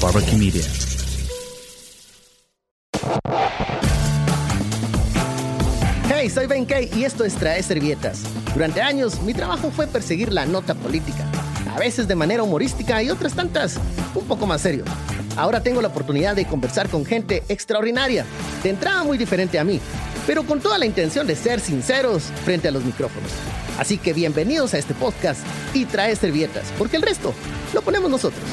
Barbecue Media. Hey, soy Ben Kay y esto es Trae Servietas. Durante años, mi trabajo fue perseguir la nota política, a veces de manera humorística y otras tantas un poco más serio. Ahora tengo la oportunidad de conversar con gente extraordinaria, de entrada muy diferente a mí, pero con toda la intención de ser sinceros frente a los micrófonos. Así que bienvenidos a este podcast y trae servietas, porque el resto lo ponemos nosotros.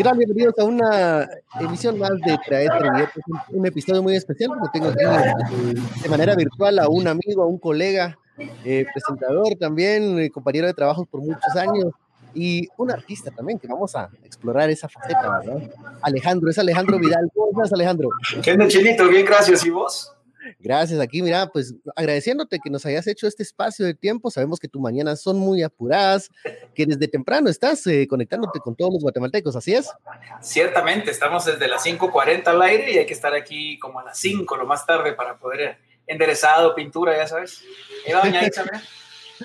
¿Qué tal? Bienvenidos a una emisión más de Trae Servietas, un, un episodio muy especial porque tengo aquí eh, de manera virtual a un amigo, a un colega, eh, presentador también, eh, compañero de trabajo por muchos años y un artista también, que vamos a explorar esa faceta, ¿verdad? Alejandro, es Alejandro Vidal. ¿Cómo estás, Alejandro? ¿Qué onda, Chinito? Bien, gracias. ¿Y vos? Gracias, aquí mira, pues agradeciéndote que nos hayas hecho este espacio de tiempo. Sabemos que tus mañanas son muy apuradas, que desde temprano estás eh, conectándote con todos los guatemaltecos, ¿así es? Ciertamente, estamos desde las 5.40 al aire y hay que estar aquí como a las 5, lo más tarde, para poder enderezado, pintura, ya sabes. Ahí va doña Isa, mira.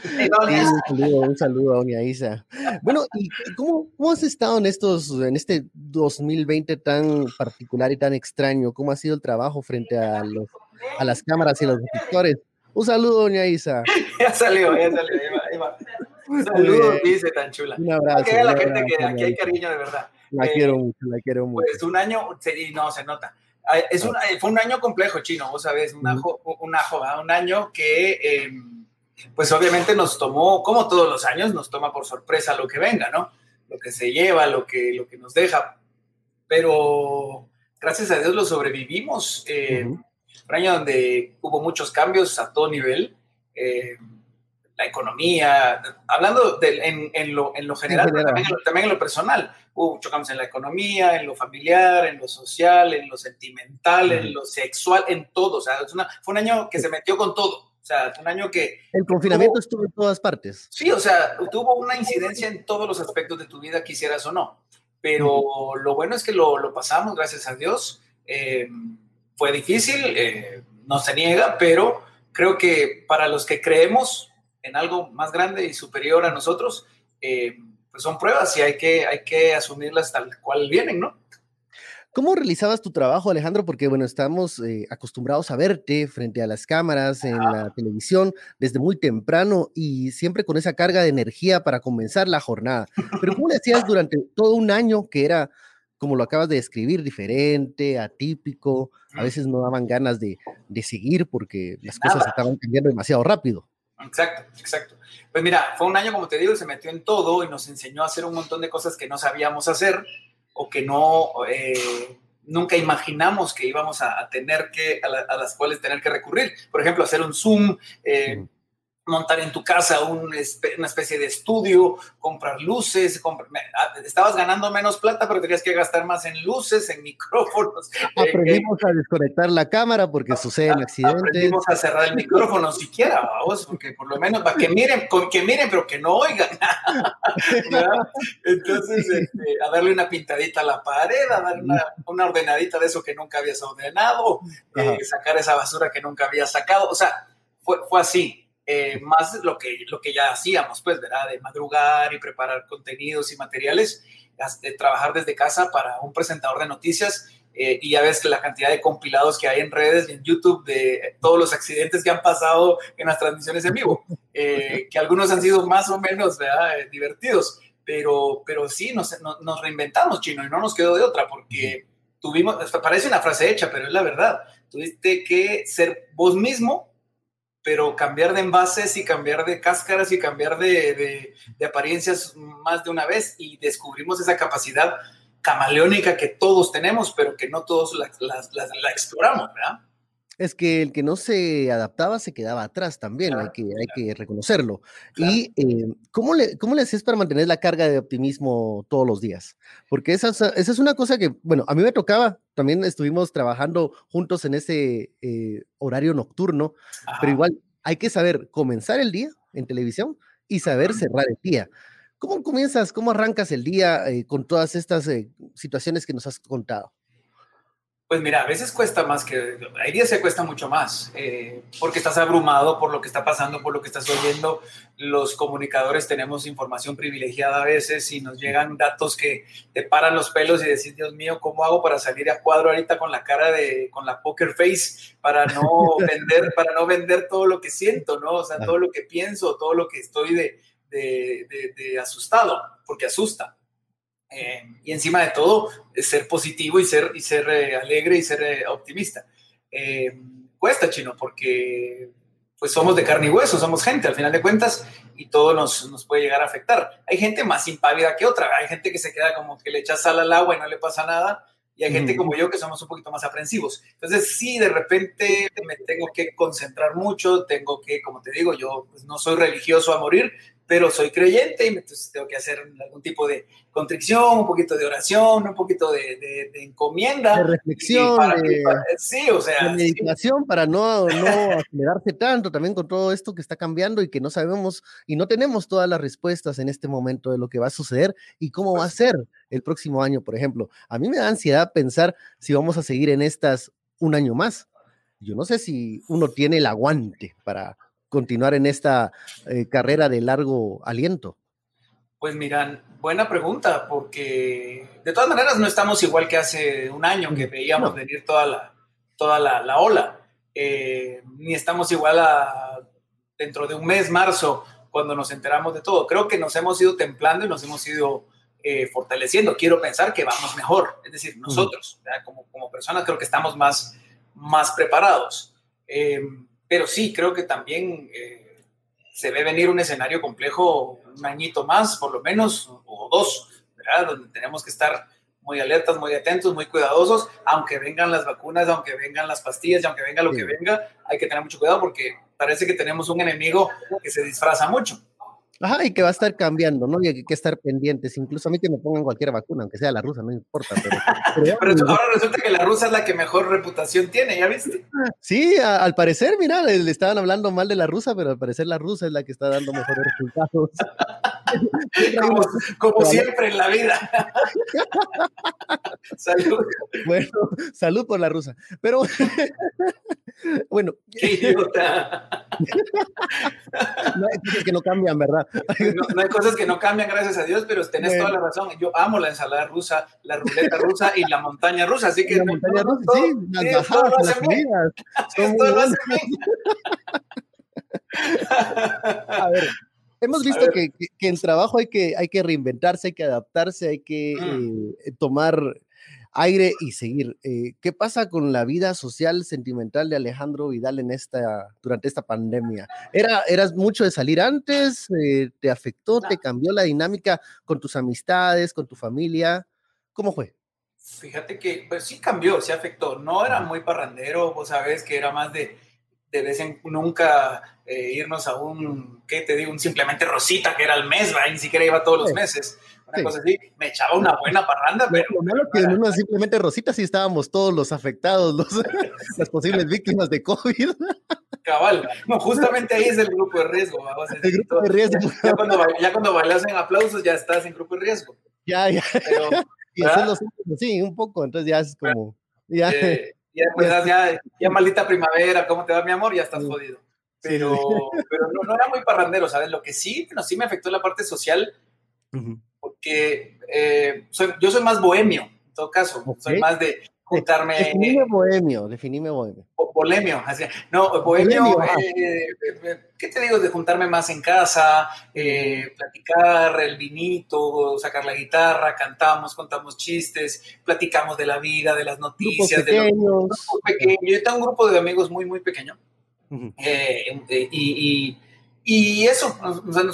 Sí, un, saludo, un saludo a doña Isa. Bueno, ¿y cómo, cómo has estado en estos, en este 2020 tan particular y tan extraño? ¿Cómo ha sido el trabajo frente a, los, a las cámaras y los reflectores? Un saludo, doña Isa. Ya salió, ya salió. Ahí va, ahí va. Saludos, dice tan chula. Un abrazo. Que la un gente abrazo, que aquí hay cariño de verdad. La Eh, quiero mucho, la quiero mucho. Pues un año, sí, no, se nota. Ah, Es un, fue un año complejo, chino, vos sabés, un ajo, un, ajo, un año que, eh, pues obviamente nos tomó, como todos los años, nos toma por sorpresa lo que venga, ¿no? Lo que se lleva, lo que, lo que nos deja. Pero gracias a Dios lo sobrevivimos. eh, Ujú. Un año donde hubo muchos cambios a todo nivel. eh, la economía, hablando de- en, en lo, en lo general, pero también, en lo- también en lo personal. Hubo muchos cambios en la economía, en lo familiar, en lo social, en lo sentimental, en lo sexual, en todo. O sea, es una- fue un año que se metió con todo. O sea, un año que, El confinamiento estuvo en todas partes. sí, o sea, tuvo una incidencia en todos los aspectos de tu vida, quisieras o no. Pero lo bueno es que lo, lo pasamos, gracias a Dios. Eh, fue difícil, eh, no se niega, pero creo que para los que creemos en algo más grande y superior a nosotros, eh, pues son pruebas y hay que, hay que asumirlas tal cual vienen, ¿no? ¿Cómo realizabas tu trabajo, Alejandro? Porque, bueno, estamos eh, acostumbrados a verte frente a las cámaras, en la televisión, desde muy temprano y siempre con esa carga de energía para comenzar la jornada. Pero ¿cómo le hacías durante todo un año que era, como lo acabas de describir, diferente, atípico? A veces no daban ganas de, de seguir porque las cosas estaban cambiando demasiado rápido. Exacto, exacto. Pues mira, fue un año, como te digo, se metió en todo y nos enseñó a hacer un montón de cosas que no sabíamos hacer o que no, eh, nunca imaginamos que íbamos a, tener que, a, la- a las cuales tener que recurrir. Por ejemplo, hacer un Zoom, eh. Montar en tu casa un una especie de estudio, comprar luces, ah, estabas ganando menos plata, pero tenías que gastar más en luces, en micrófonos. eh, Aprendimos a desconectar la cámara porque suceden accidentes. aprendimos a cerrar el micrófono siquiera, vamos, porque por lo menos para que miren, con- que miren, pero que no oigan. Entonces, este, a darle una pintadita a la pared, a darle una, una ordenadita de eso que nunca habías ordenado, eh, sacar esa basura que nunca habías sacado. O sea, fue, fue así. Eh, más lo que, lo que ya hacíamos, pues, ¿verdad? De madrugar y preparar contenidos y materiales, de trabajar desde casa para un presentador de noticias eh, y ya ves que la cantidad de compilados que hay en redes y en YouTube de todos los accidentes que han pasado en las transmisiones en vivo, eh, que algunos han sido más o menos ¿verdad? Eh, divertidos, pero, pero sí, nos, nos reinventamos, chino, y no nos quedó de otra, porque tuvimos, parece una frase hecha, pero es la verdad, tuviste que ser vos mismo, pero cambiar de envases y cambiar de cáscaras y cambiar de, de, apariencias más de una vez y descubrimos esa capacidad camaleónica que todos tenemos, pero que no todos la, la exploramos, ¿verdad? Es que el que no se adaptaba se quedaba atrás también, hay, que, hay que reconocerlo. Y eh, ¿cómo, le, ¿cómo le haces para mantener la carga de optimismo todos los días? Porque esa, esa es una cosa que, bueno, a mí me tocaba, también estuvimos trabajando juntos en ese eh, horario nocturno, pero igual hay que saber comenzar el día en televisión y saber cerrar el día. ¿Cómo comienzas, cómo arrancas el día eh, con todas estas situaciones que nos has contado? Pues mira, a veces cuesta más que, hay días se cuesta mucho más, eh, porque estás abrumado por lo que está pasando, por lo que estás oyendo. Los comunicadores tenemos información privilegiada a veces y nos llegan datos que te paran los pelos y decís, Dios mío, ¿cómo hago para salir a cuadro ahorita con la cara de, con la poker face para no vender, para no vender todo lo que siento, ¿no? O sea, todo lo que pienso, todo lo que estoy de, de, de asustado, porque asusta. Eh, y encima de todo, ser positivo y ser, y ser eh, alegre y ser eh, optimista. cuesta, chino, porque pues somos de carne y hueso, somos gente al final de cuentas y todo nos, nos, puede llegar a afectar. Hay gente más impávida que otra, hay gente que se queda como que le echa sal al agua y no le pasa nada, y hay gente como yo que somos un poquito más aprensivos. Entonces, sí, de repente me tengo que concentrar mucho, tengo que, como te digo, yo pues, no soy religioso a morir, pero soy creyente y entonces tengo que hacer algún tipo de contrición, un poquito de oración, un poquito de, de, encomienda. De reflexión, de, sí, o sea. De meditación para no, no acelerarse tanto también con todo esto que está cambiando y que no sabemos y no tenemos todas las respuestas en este momento de lo que va a suceder y cómo va a pues ser el próximo año, por ejemplo. A mí me da ansiedad pensar si vamos a seguir en estas un año más. Yo no sé si uno tiene el aguante para continuar en esta eh, carrera de largo aliento? Pues miran, buena pregunta, porque de todas maneras no estamos igual que hace un año que veíamos venir toda la, toda la, ola, eh, ni estamos igual a dentro de un mes, marzo, cuando nos enteramos de todo. Creo que nos hemos ido templando y nos hemos ido eh, fortaleciendo. Quiero pensar que vamos mejor, es decir, nosotros, como, como personas, creo que estamos más, más preparados. Pero sí, creo que también eh, se ve venir un escenario complejo un añito más, por lo menos, o dos, ¿verdad? Donde tenemos que estar muy alertas, muy atentos, muy cuidadosos, aunque vengan las vacunas, aunque vengan las pastillas, y aunque venga lo que venga, hay que tener mucho cuidado porque parece que tenemos un enemigo que se disfraza mucho. Ajá, y que va a estar cambiando, ¿no? Y hay que estar pendientes. Incluso a mí que me pongan cualquier vacuna, aunque sea la rusa, no importa. Pero, pero, ahora resulta que la rusa es la que mejor reputación tiene, ¿ya viste? Sí, al parecer, mira, le, estaban hablando mal de la rusa, pero al parecer la rusa es la que está dando mejores resultados. como, siempre en la vida. salud. Bueno, salud por la rusa. Pero bueno. Qué idiota. no hay cosas que no cambian, ¿verdad? No, hay cosas que no cambian, gracias a Dios, pero tenés toda la razón. Yo amo la ensalada rusa, la ruleta rusa y la montaña rusa, así que... La montaña rusa, sí, las bajadas, las subidas. A ver, hemos visto que, que, en trabajo hay que, hay que reinventarse, hay que adaptarse, hay que mm. eh, tomar aire y seguir. Eh, ¿Qué pasa con la vida social, sentimental de Alejandro Vidal en esta, durante esta pandemia? ¿Era, ¿Eras mucho de salir antes? Eh, ¿Te afectó? ¿Te cambió la dinámica con tus amistades, con tu familia? ¿Cómo fue? Fíjate que pues sí cambió, sí afectó. No era muy parrandero, vos sabes que era más de, de vez en nunca eh, irnos a un, ¿qué te digo? Un simplemente Rosita, que era el mes, ¿va? ni siquiera iba todos los meses una cosa así, me echaba una buena parranda, pero... Lo malo que en una simplemente Rosita sí estábamos todos los afectados, los, las posibles víctimas de COVID. Cabal, no, justamente ahí es el grupo de riesgo. El grupo de riesgo. Ya, cuando, ya cuando bailas en aplausos ya estás en grupo de riesgo. Ya, ya. Pero, y hacerlo sí, un poco, entonces ya es como... Ya, eh, ya, pues, ya, ya, maldita primavera, ¿cómo te va mi amor? Ya estás jodido. Pero, pero no, no, era muy parrandero, ¿sabes? Lo que sí, no, sí me afectó la parte social, porque eh, soy, yo soy más bohemio, en todo caso, soy más de juntarme. Definime bohemio, definime bohemio. O bohemio, así, no, bohemio, eh, eh, ¿qué te digo? De juntarme más en casa, platicar el vinito, sacar la guitarra, cantamos, contamos chistes, platicamos de la vida, de las noticias. De lo, pequeño. Yo tengo un grupo de amigos muy, muy pequeño. y, y, eso,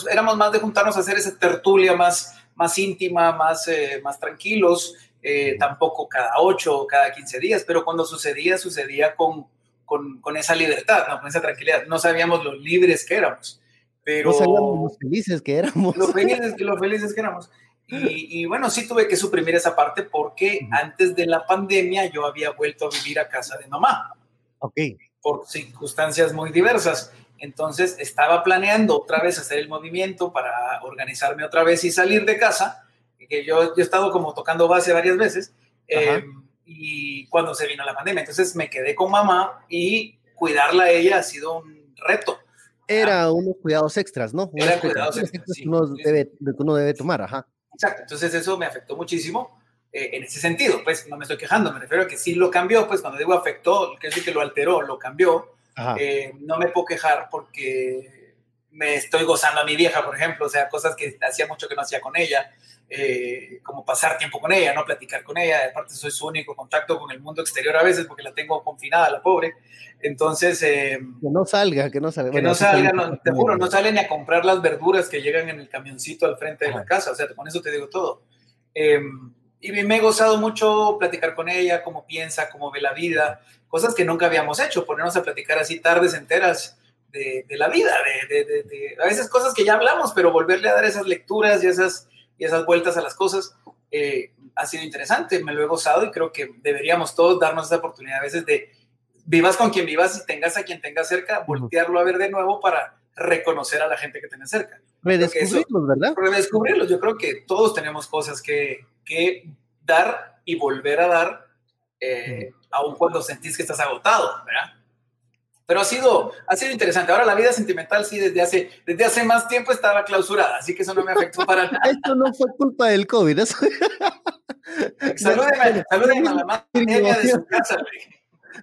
éramos más de juntarnos a hacer esa tertulia más más íntima, más, eh, más tranquilos, eh, tampoco cada ocho o cada quince días, pero cuando sucedía, sucedía con, con, con, esa libertad, ¿no? con esa tranquilidad. No sabíamos lo libres que éramos, pero... No sabíamos lo felices que éramos. Lo felices, lo felices que éramos. Y, y, bueno, sí tuve que suprimir esa parte porque antes de la pandemia yo había vuelto a vivir a casa de mamá. Ok. Por circunstancias muy diversas. Entonces estaba planeando otra vez hacer el movimiento para organizarme otra vez y salir de casa, que yo, yo he estado como tocando base varias veces, eh, y cuando se vino la pandemia, entonces me quedé con mamá y cuidarla a ella ha sido un reto. Era ah, unos cuidados extras, ¿no? Era cuidados extras, sí. uno, debe, uno debe tomar, ajá. Exacto, entonces eso me afectó muchísimo. Eh, en ese sentido, pues no me estoy quejando, me refiero a que sí lo cambió, pues cuando digo afectó, quiere decir que lo alteró, lo cambió, eh, no me puedo quejar porque me estoy gozando a mi vieja, por ejemplo, o sea, cosas que hacía mucho que no hacía con ella, eh, como pasar tiempo con ella, no platicar con ella, aparte soy su único contacto con el mundo exterior a veces porque la tengo confinada, la pobre, entonces... Eh, que no salga, que no salga. Que no salga, no, te juro, no sale ni a comprar las verduras que llegan en el camioncito al frente de la casa, o sea, con eso te digo todo. Em, y me he gozado mucho platicar con ella, cómo piensa, cómo ve la vida, cosas que nunca habíamos hecho, ponernos a platicar así tardes enteras de, de la vida, de, de, a veces cosas que ya hablamos, pero volverle a dar esas lecturas y esas, y esas vueltas a las cosas eh, ha sido interesante, me lo he gozado y creo que deberíamos todos darnos esa oportunidad a veces de vivas con quien vivas y tengas a quien tengas cerca, voltearlo a ver de nuevo para reconocer a la gente que tienes cerca. Redescubrirlos, ¿verdad? Redescubrirlos. Yo creo que todos tenemos cosas que, que dar y volver a dar eh, aun cuando sentís que estás agotado, ¿verdad? Pero ha sido, ha sido interesante. Ahora la vida sentimental sí desde hace, desde hace más tiempo estaba clausurada, así que eso no me afectó para nada. Esto no fue culpa del COVID. Eso... a la madre de su casa.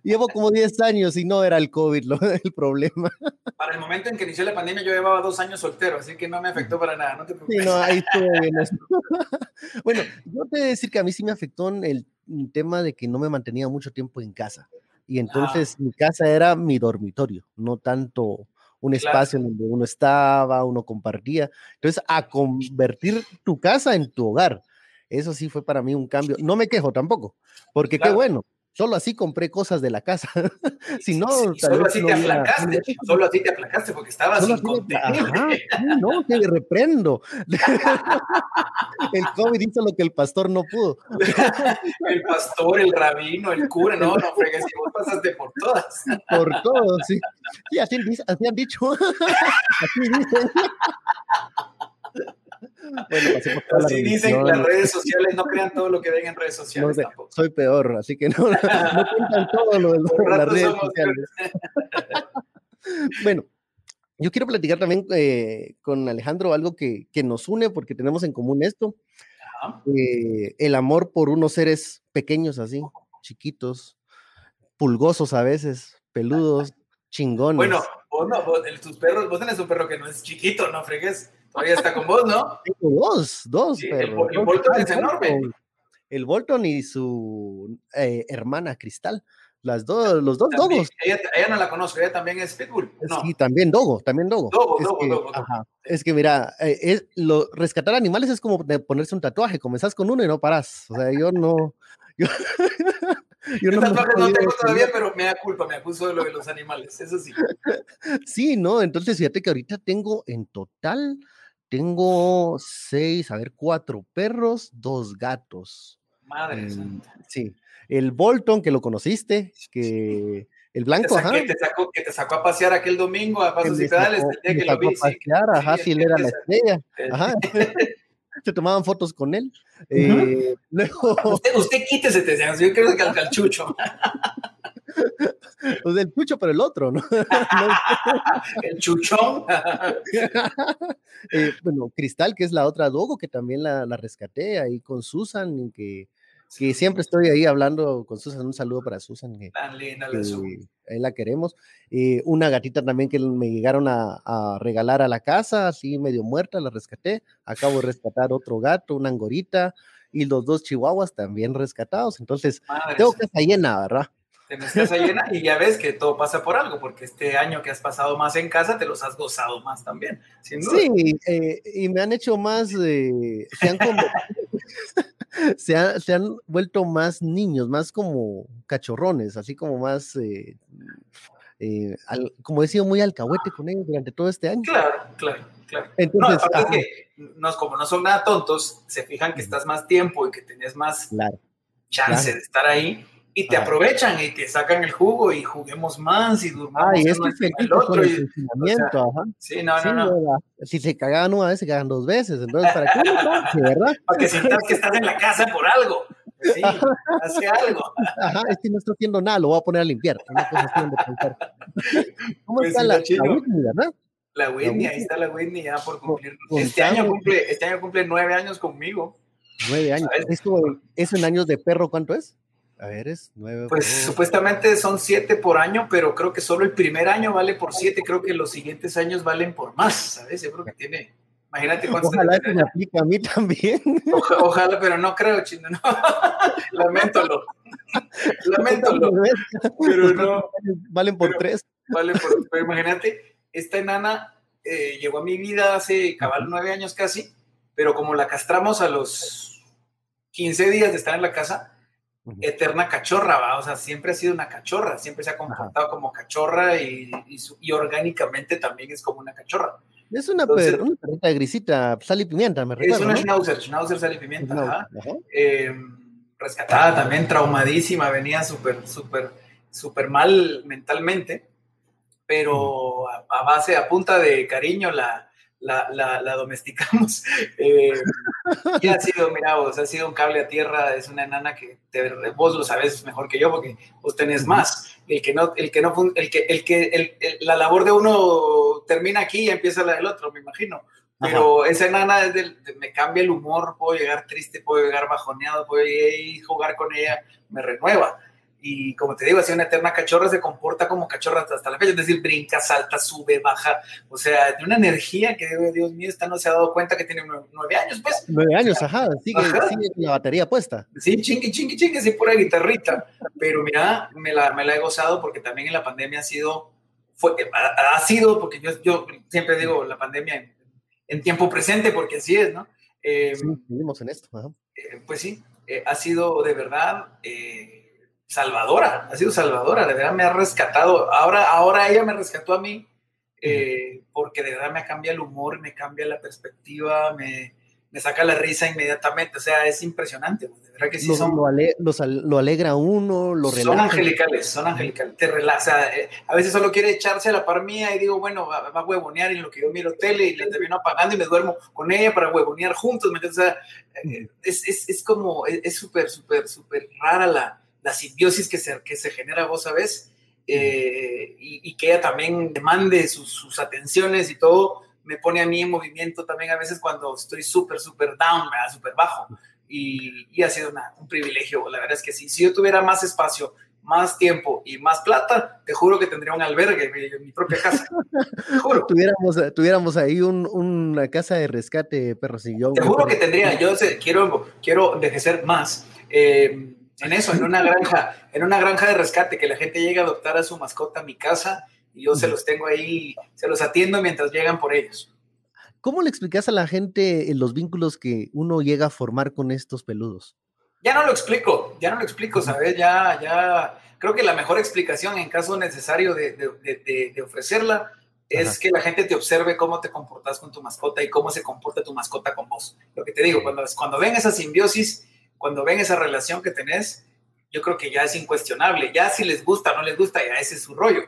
Llevo como 10 años y no era el COVID lo, el problema. Para el momento en que inició la pandemia yo llevaba dos años soltero, así que no me afectó para nada, no te preocupes. Sí, no, ahí estuvo bien. bueno, yo te voy a decir que a mí sí me afectó en el tema de que no me mantenía mucho tiempo en casa. Y entonces ah. mi casa era mi dormitorio, no tanto un espacio claro. donde uno estaba, uno compartía. Entonces, a convertir tu casa en tu hogar, eso sí fue para mí un cambio. No me quejo tampoco, porque claro. qué bueno, Solo así compré cosas de la casa. si no, sí, solo así no te aplacaste, solo así te aplacaste porque estabas solo incontenible. no, te reprendo. el COVID hizo lo que el pastor no pudo. el pastor, el rabino, el cura, no, no fregues, si vos pasaste por todas. por todos, sí. Sí, así, así han dicho. así dicen. Bueno, así dicen las redes sociales, no crean todo lo que ven en redes sociales. No, tampoco. Soy peor, así que no, no cuentan todo lo de las redes sociales. bueno, yo quiero platicar también eh, con Alejandro algo que, que, nos une porque tenemos en común esto. Eh, el amor por unos seres pequeños así, chiquitos, pulgosos a veces, peludos, chingones. Bueno, vos, no, vos, tus perros, vos tenés un perro que no es chiquito, no fregues. Todavía está con vos, ¿no? Tengo dos, dos. Sí, el, el, Bolton es enorme. El Bolton y su eh, hermana Cristal. Las dos, los dos también, dogos. Ella, ella, no la conozco, ella también es Pitbull. No. Sí, también dogo, también dogo. Dogo, es dogo, que, dogo, ajá, es que mira, eh, es, lo, rescatar animales es como de ponerse un tatuaje, comenzás con uno y no paras. O sea, yo no. Yo, yo no, tatuaje no tengo todavía, pero me da culpa, me acuso de lo de los animales, eso sí. Sí, no, entonces fíjate que ahorita tengo en total tengo seis, a ver, cuatro perros, dos gatos. Madre eh, santa. Sí. El Bolton, que lo conociste, que el blanco, te, ajá. Que te, sacó, que te sacó a pasear aquel domingo a pasos y pedales, el día que lo vi. A pasear, sí, ajá, sí, él era la estrella. Ajá. Se tomaban fotos con él. Uh -huh. eh, luego... usted, usted quítese, te decían, yo creo que al calchucho. Pues el chucho, pero el otro, ¿no? el chuchón. eh, bueno, Cristal, que es la otra Dogo, que también la, la rescaté ahí con Susan, que, que siempre estoy ahí hablando con Susan. Un saludo para Susan. Que, Tan linda ahí la queremos. Eh, una gatita también que me llegaron a, a, regalar a la casa, así medio muerta, la rescaté. Acabo de rescatar otro gato, una angorita, y los dos chihuahuas también rescatados. Entonces, Madre tengo casa llena, ¿verdad? Tenés casa llena y ya ves que todo pasa por algo, porque este año que has pasado más en casa te los has gozado más también. Sin duda. Sí, eh, y me han hecho más, eh, se, han se, ha, se, han vuelto más niños, más como cachorrones, así como más, eh, eh, como he sido muy alcahuete con ellos durante todo este año. Claro, claro, claro. Entonces, no, que, no, como no son nada tontos, se fijan que estás más tiempo y que tenés más chance de estar ahí y te aprovechan y te sacan el jugo y juguemos más y durmamos ah, y el otro. Y, ajá. Sí, no, no, no. Si se cagaban una vez, se cagan dos veces. Entonces, ¿para qué? ¿verdad? Para que sientas que estás en la casa por algo. Sí, hace algo. Ajá, es que no estoy haciendo nada, lo voy a poner a limpiar. ¿Cómo pues está la, la Whitney, verdad? La Whitney, ahí está la Whitney ya por cumplir. Este año, cumple, este año cumple nueve años conmigo. Nueve años. ¿Eso, ¿Eso en años de perro cuánto es? A ver, es nueve. Pues supuestamente son siete por año, pero creo que solo el primer año vale por siete. Creo que los siguientes años valen por más, ¿sabes? Yo creo que tiene. Imagínate cuánto. Ojalá que me aplique a mí también. ojalá, pero no creo, chino, no. Lamentolo. Lamentolo. Pero no. Valen por tres. Valen por. Pero imagínate, esta enana eh, llegó a mi vida hace cabal nueve años casi, pero como la castramos a los 15 días de estar en la casa eterna cachorra, ¿va? o sea, siempre ha sido una cachorra, siempre se ha comportado como cachorra y, y, orgánicamente también es como una cachorra. Es una, perrita grisita, sal y pimienta, me recuerdo. Es una schnauzer, schnauzer, sal y pimienta, eh, rescatada también, traumadísima, venía súper, súper, súper mal mentalmente, pero a, base, a punta de cariño la, la, la, domesticamos. Eh, y ha sido, mira, vos, ha sido un cable a tierra, es una enana que vos lo sabes mejor que yo porque vos tenés más. El que no, el que no, el que, el que, la labor de uno termina aquí y empieza la del otro, me imagino. Pero esa enana me cambia el humor, puedo llegar triste, puedo llegar bajoneado, puedo ir jugar con ella, me renueva y como te digo, así una eterna cachorra se comporta como cachorra hasta la fecha, es decir, brinca, salta, sube, baja, o sea, tiene una energía que, Dios mío, esta no se ha dado cuenta que tiene nueve años, pues. Nueve años, ajá, sigue, sigue la batería puesta. Sí, chingue, chingue, chingue, sí, pura guitarrita, pero mira, me la, me la he gozado porque también en la pandemia ha sido, fue, ha, sido, porque yo, yo siempre digo la pandemia en, tiempo presente, porque así es, ¿no? Eh, sí, vivimos en esto. Eh, pues sí, eh, ha sido de verdad salvadora, ha sido salvadora, de verdad me ha rescatado. Ahora, ahora ella me rescató a mí eh, porque de verdad me cambia el humor, me cambia la perspectiva, me, me saca la risa inmediatamente. O sea, es impresionante. De verdad que sí son. Lo, lo, alegra uno, lo relaja. Son angelicales, son angelicales. Te relaja. Eh, a veces solo quiere echarse a la par mía y digo, bueno, va, a huevonear en lo que yo miro tele y la termino apagando y me duermo con ella para huevonear juntos. O sea, eh, es, es, es como, es súper, súper, súper rara la la simbiosis que se, que se genera, vos sabés, eh, y, que ella también demande sus, sus, atenciones y todo, me pone a mí en movimiento también a veces cuando estoy súper, súper down, súper bajo. Y, y, ha sido una, un privilegio, la verdad es que sí, si yo tuviera más espacio, más tiempo y más plata, te juro que tendría un albergue en mi propia casa. juro. tuviéramos, tuviéramos ahí un, una casa de rescate, perros y yo. Te juro que tendría, yo quiero, quiero envejecer más. Eh, en eso, en una granja, en una granja de rescate, que la gente llegue a adoptar a su mascota a mi casa y yo se los tengo ahí, se los atiendo mientras llegan por ellos. ¿Cómo le explicas a la gente los vínculos que uno llega a formar con estos peludos? Ya no lo explico, ya no lo explico, ¿sabes? Ya, ya, creo que la mejor explicación en caso necesario de, de, de, ofrecerla es que la gente te observe cómo te comportas con tu mascota y cómo se comporta tu mascota con vos. Lo que te digo, cuando, cuando ven esa simbiosis, cuando ven esa relación que tenés, yo creo que ya es incuestionable. Ya si les gusta o no les gusta, ya ese es su rollo.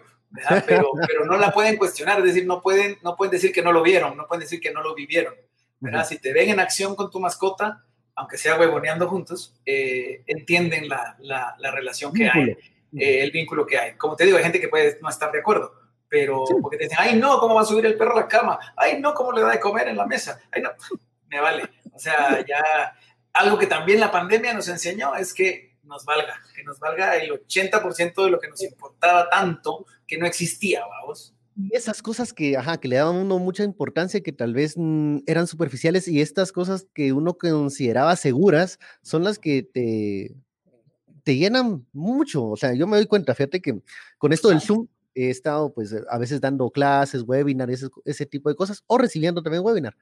Pero, pero no la pueden cuestionar, es decir, no pueden, no pueden decir que no lo vieron, no pueden decir que no lo vivieron. ¿verdad? Si te ven en acción con tu mascota, aunque sea huevoneando juntos, eh, entienden la, la, la, relación que hay, eh, el vínculo que hay. Como te digo, hay gente que puede no estar de acuerdo, pero porque te dicen, ay, no, ¿cómo va a subir el perro a la cama? Ay, no, ¿cómo le da de comer en la mesa? Ay, no, me vale. O sea, ya algo que también la pandemia nos enseñó es que nos valga, que nos valga el 80% de lo que nos importaba tanto que no existía, vamos. Y esas cosas que, ajá, que le daban a uno mucha importancia, que tal vez mm, eran superficiales, y estas cosas que uno consideraba seguras, son las que te, te llenan mucho. O sea, yo me doy cuenta, fíjate que con esto del Zoom, he estado pues a veces dando clases, webinars, ese, ese tipo de cosas, o recibiendo también webinar.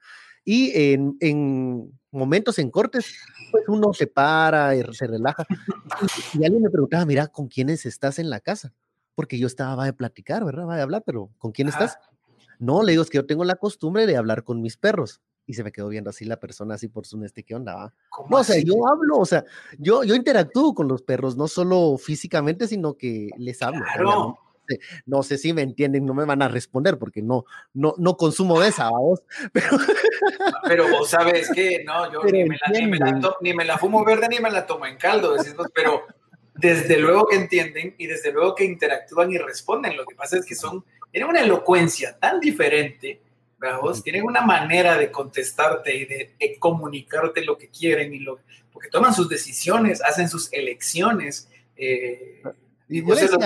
Y en, en momentos, en cortes, pues uno se para y se relaja. Y, alguien me preguntaba, mira, ¿con quiénes estás en la casa? porque yo estaba, va a platicar, ¿verdad? Va a hablar, pero ¿con quién estás? No, le digo, es que yo tengo la costumbre de hablar con mis perros. Y se me quedó viendo así la persona, así por su este, ¿qué onda? Va? No, o sea, yo hablo, o sea, yo, yo interactúo con los perros, no solo físicamente, sino que les hablo. Claro. No sé si me entienden, no me van a responder porque no, no, no consumo de esa, voz. Pero, pero vos sabes que no, yo ni me, la, ni, me la ni me, la, fumo verde ni me la tomo en caldo, decimos, pero desde luego que entienden y desde luego que interactúan y responden. Lo que pasa es que son, tienen una elocuencia tan diferente, vos tienen una manera de contestarte y de, comunicarte lo que quieren y lo porque toman sus decisiones, hacen sus elecciones. Eh, y eso,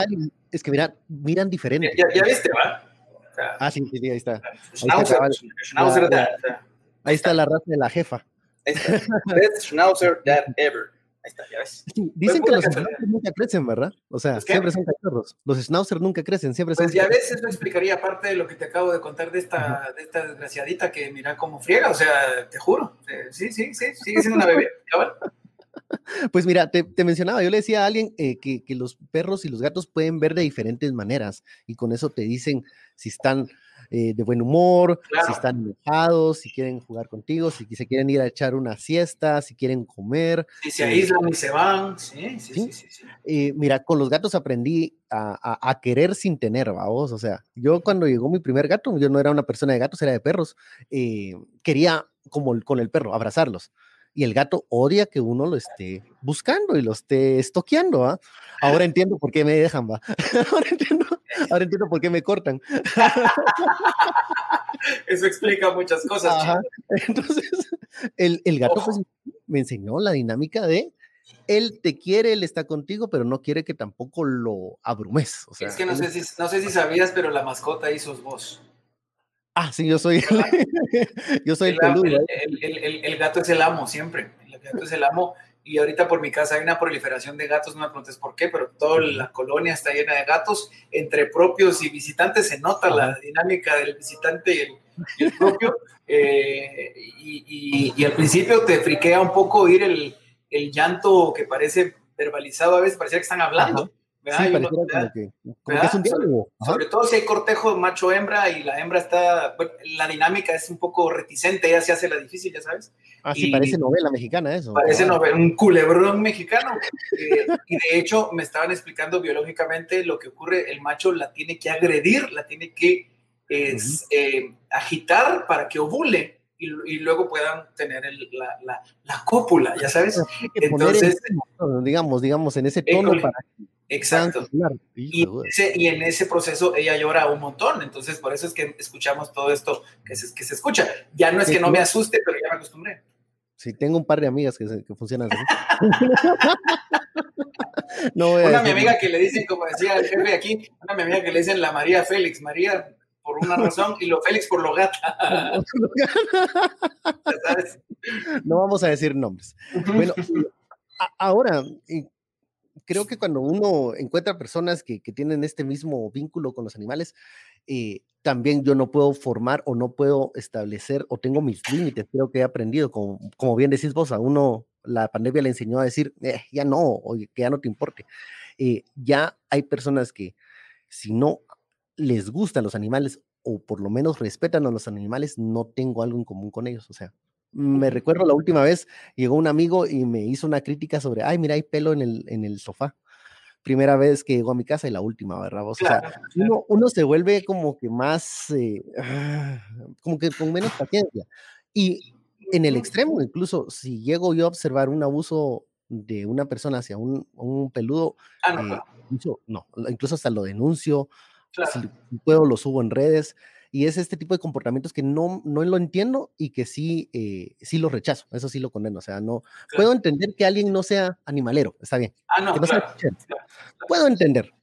es que mira, miran diferente. Ya, ya viste, ¿va? O sea, ah, sí, sí, sí, ahí está. Schnauzer, ahí está, Schnauzer la, la, ahí está la raza de la jefa. Ahí está. Best Schnauzer that ever. Ahí está, ya ves. Sí, dicen pues que los Schnauzer nunca crecen, ¿verdad? O sea, siempre son cachorros. Los Schnauzer nunca crecen, siempre pues son. Pues ya ves, eso explicaría parte de lo que te acabo de contar de esta, de esta desgraciadita que mira cómo friega, o sea, te juro. Sí, sí, sí, sigue siendo una bebé. Pues mira, te, te, mencionaba, yo le decía a alguien eh, que, que, los perros y los gatos pueden ver de diferentes maneras y con eso te dicen si están eh, de buen humor, claro. si están enojados, si quieren jugar contigo, si se quieren ir a echar una siesta, si quieren comer. Si se aíslan y se van, sí, sí, sí. sí, sí eh, mira, con los gatos aprendí a, a, a, querer sin tener, vamos, o sea, yo cuando llegó mi primer gato, yo no era una persona de gatos, era de perros, eh, quería como el, con el perro, abrazarlos y el gato odia que uno lo esté buscando y lo esté estoqueando. ¿ah? Ahora entiendo por qué me dejan, va. Ahora entiendo, ahora entiendo por qué me cortan. Eso explica muchas cosas. Ajá. Entonces, el, el gato pues, me enseñó la dinámica de él te quiere, él está contigo, pero no quiere que tampoco lo abrumes. O sea, es que no sé, si, no sé si sabías, pero la mascota sos vos. Ah, sí, yo soy el, yo soy el, el, peludo. el, el, gato es el amo siempre. El gato es el amo. Y ahorita por mi casa hay una proliferación de gatos, no me preguntes por qué, pero toda la colonia está llena de gatos. Entre propios y visitantes se nota la dinámica del visitante y el, y propio. Eh, y, y, y, al principio te friquea un poco oír el, el llanto que parece verbalizado, a veces parecía que están hablando. Ajá. Sí, uno, como, que, como que, es un diálogo. Sobre todo si hay cortejo macho-hembra y la hembra está, bueno, la dinámica es un poco reticente, ella se hace la difícil, ya sabes. Ah, sí, y parece novela mexicana eso. Parece novela, un culebrón mexicano. eh, y de hecho me estaban explicando biológicamente lo que ocurre, el macho la tiene que agredir, la tiene que es, uh -huh. eh, agitar para que ovule. Y, y, luego puedan tener el, la, la, la, cópula, ya sabes. Entonces, en, digamos, digamos, en ese tono école, para Exacto. Y, ese, y, en ese proceso ella llora un montón, entonces por eso es que escuchamos todo esto que se, que se escucha. Ya no es que no me asuste, pero ya me acostumbré. Sí, tengo un par de amigas que, funcionan así. no una mi amiga que le dicen, como decía el jefe aquí, una mi amiga que le dicen la María Félix, María por una razón y lo Félix por lo gata. no vamos a decir nombres. Bueno, ahora, creo que cuando uno encuentra personas que, tienen este mismo vínculo con los animales, eh, también yo no puedo formar o no puedo establecer o tengo mis límites, creo que he aprendido, como, como bien decís vos, a uno la pandemia le enseñó a decir, eh, ya no, o que ya no te importe. Eh, ya hay personas que si no les gustan los animales o por lo menos respetan a los animales, no tengo algo en común con ellos, o sea, me recuerdo la última vez, llegó un amigo y me hizo una crítica sobre, ay, mira, hay pelo en el, en el sofá. Primera vez que llegó a mi casa y la última, ¿verdad? O sea, claro, uno, uno, se vuelve como que más, eh, como que con menos paciencia. Y en el extremo, incluso, si llego yo a observar un abuso de una persona hacia un, un peludo, ah, no, eh, incluso, no, incluso hasta lo denuncio, claro. si puedo lo subo en redes, y es este tipo de comportamientos que no, no lo entiendo y que sí, eh, sí lo rechazo, eso sí lo condeno, o sea, no, claro. puedo entender que alguien no sea animalero, está bien, ah, no, no claro, claro, puedo entender,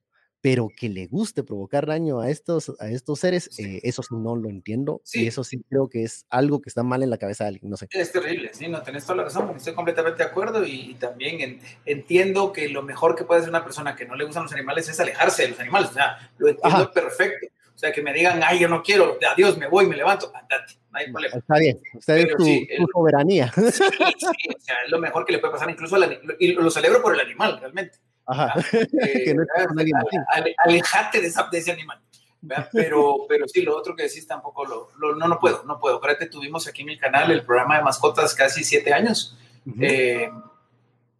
pero que le guste provocar daño a estos, a estos seres, sí. eh, eso sí no lo entiendo sí. y eso sí creo que es algo que está mal en la cabeza de alguien, no sé. Es terrible, sí, no, tenés toda la razón, estoy completamente de acuerdo y, y también en, entiendo que lo mejor que puede hacer una persona que no le gustan los animales es alejarse de los animales, o sea, lo entiendo Ajá. perfecto sea, que me digan, ay, yo no quiero, adiós, me voy, me levanto, andate, no hay problema. Está bien, usted es tu, sí, tu, soberanía. Sí, sí, o sea, es lo mejor que le puede pasar incluso al animal, y lo celebro por el animal, realmente. Ajá. Eh, alejate de, esa, de ese animal. Pero, pero sí, lo otro que decís tampoco lo, no, no puedo, no puedo. Fíjate, tuvimos aquí en mi canal el programa de mascotas casi siete años. Eh,